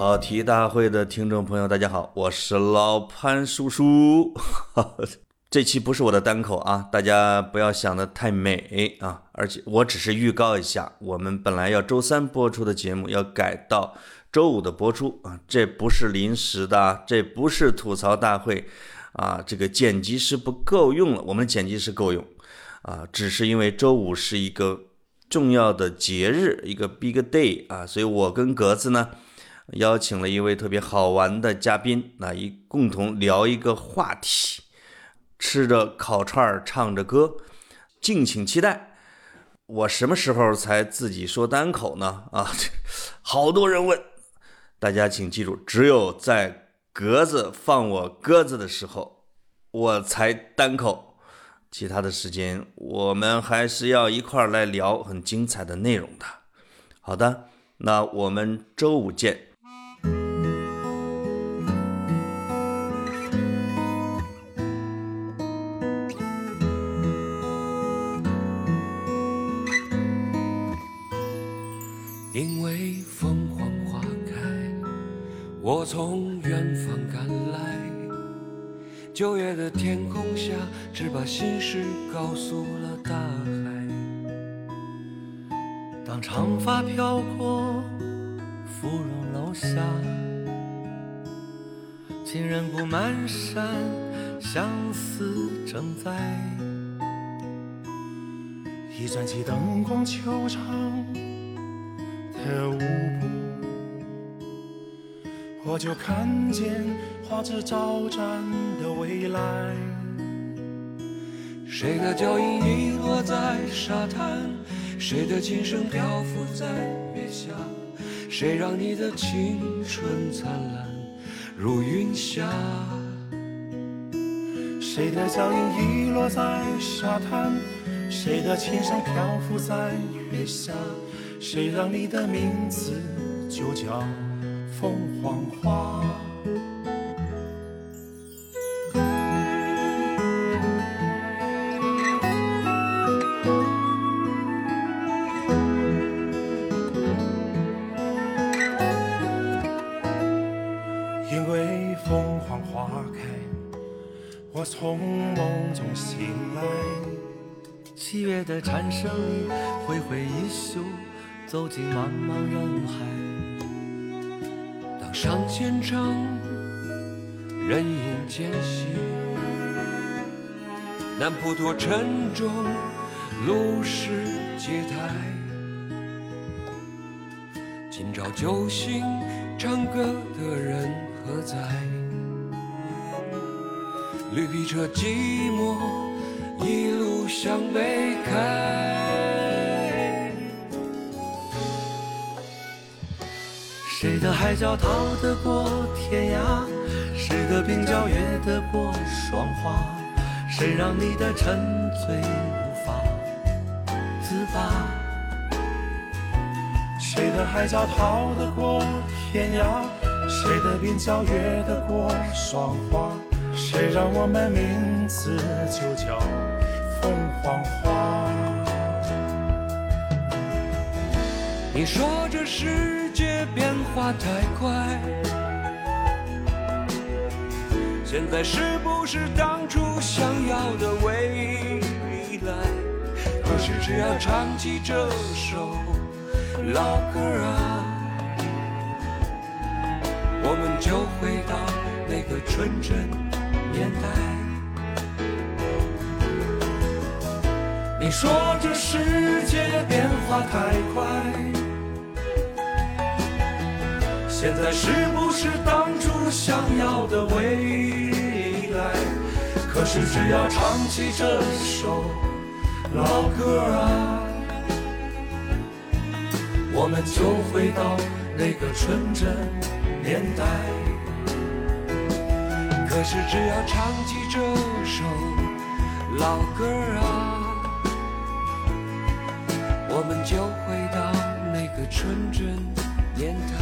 跑题大会的听众朋友，大家好，我是老潘叔叔。这期不是我的单口啊，大家不要想的太美啊！而且我只是预告一下，我们本来要周三播出的节目要改到周五的播出啊，这不是临时的，这不是吐槽大会啊，这个剪辑师不够用了，我们剪辑师够用啊，只是因为周五是一个重要的节日，一个 big day 啊，所以我跟格子呢。邀请了一位特别好玩的嘉宾，那一共同聊一个话题，吃着烤串儿，唱着歌，敬请期待。我什么时候才自己说单口呢？啊，好多人问，大家请记住，只有在格子放我鸽子的时候，我才单口，其他的时间我们还是要一块儿来聊很精彩的内容的。好的，那我们周五见。因为凤凰花开我从远方赶来，九月的天空下，只把心事告诉了大海。当长发飘过芙蓉楼下，情人不满山，相思正在。一盏起灯光，球场的舞步。我就看见花枝招展的未来。谁的脚印遗落在沙滩？谁的琴声漂浮在月下？谁让你的青春灿烂如云霞？谁的脚印遗落在沙滩？谁的琴声漂浮在月下？谁让你的名字就叫？凤凰花，因为凤凰花开，我从梦中醒来。七月的蝉声里，挥挥衣袖，走进茫茫人海。当上千场，人影渐稀，南普陀沉重，路是阶台。今朝酒醒，唱歌的人何在？绿皮车寂寞，一路向北开。海角逃得过天涯？谁的鬓角越得过霜花？谁让你的沉醉无法自拔？谁的海角逃得过天涯？谁的鬓角越得过霜花？谁让我们名字就叫凤凰花？你说这世界变化太快，现在是不是当初想要的未来？可是只要唱起这首老歌啊，我们就回到那个纯真年代。你说这世界变化太快。现在是不是当初想要的未来？可是只要唱起这首老歌啊，我们就回到那个纯真年代。可是只要唱起这首老歌啊，我们就回到那个纯真年代。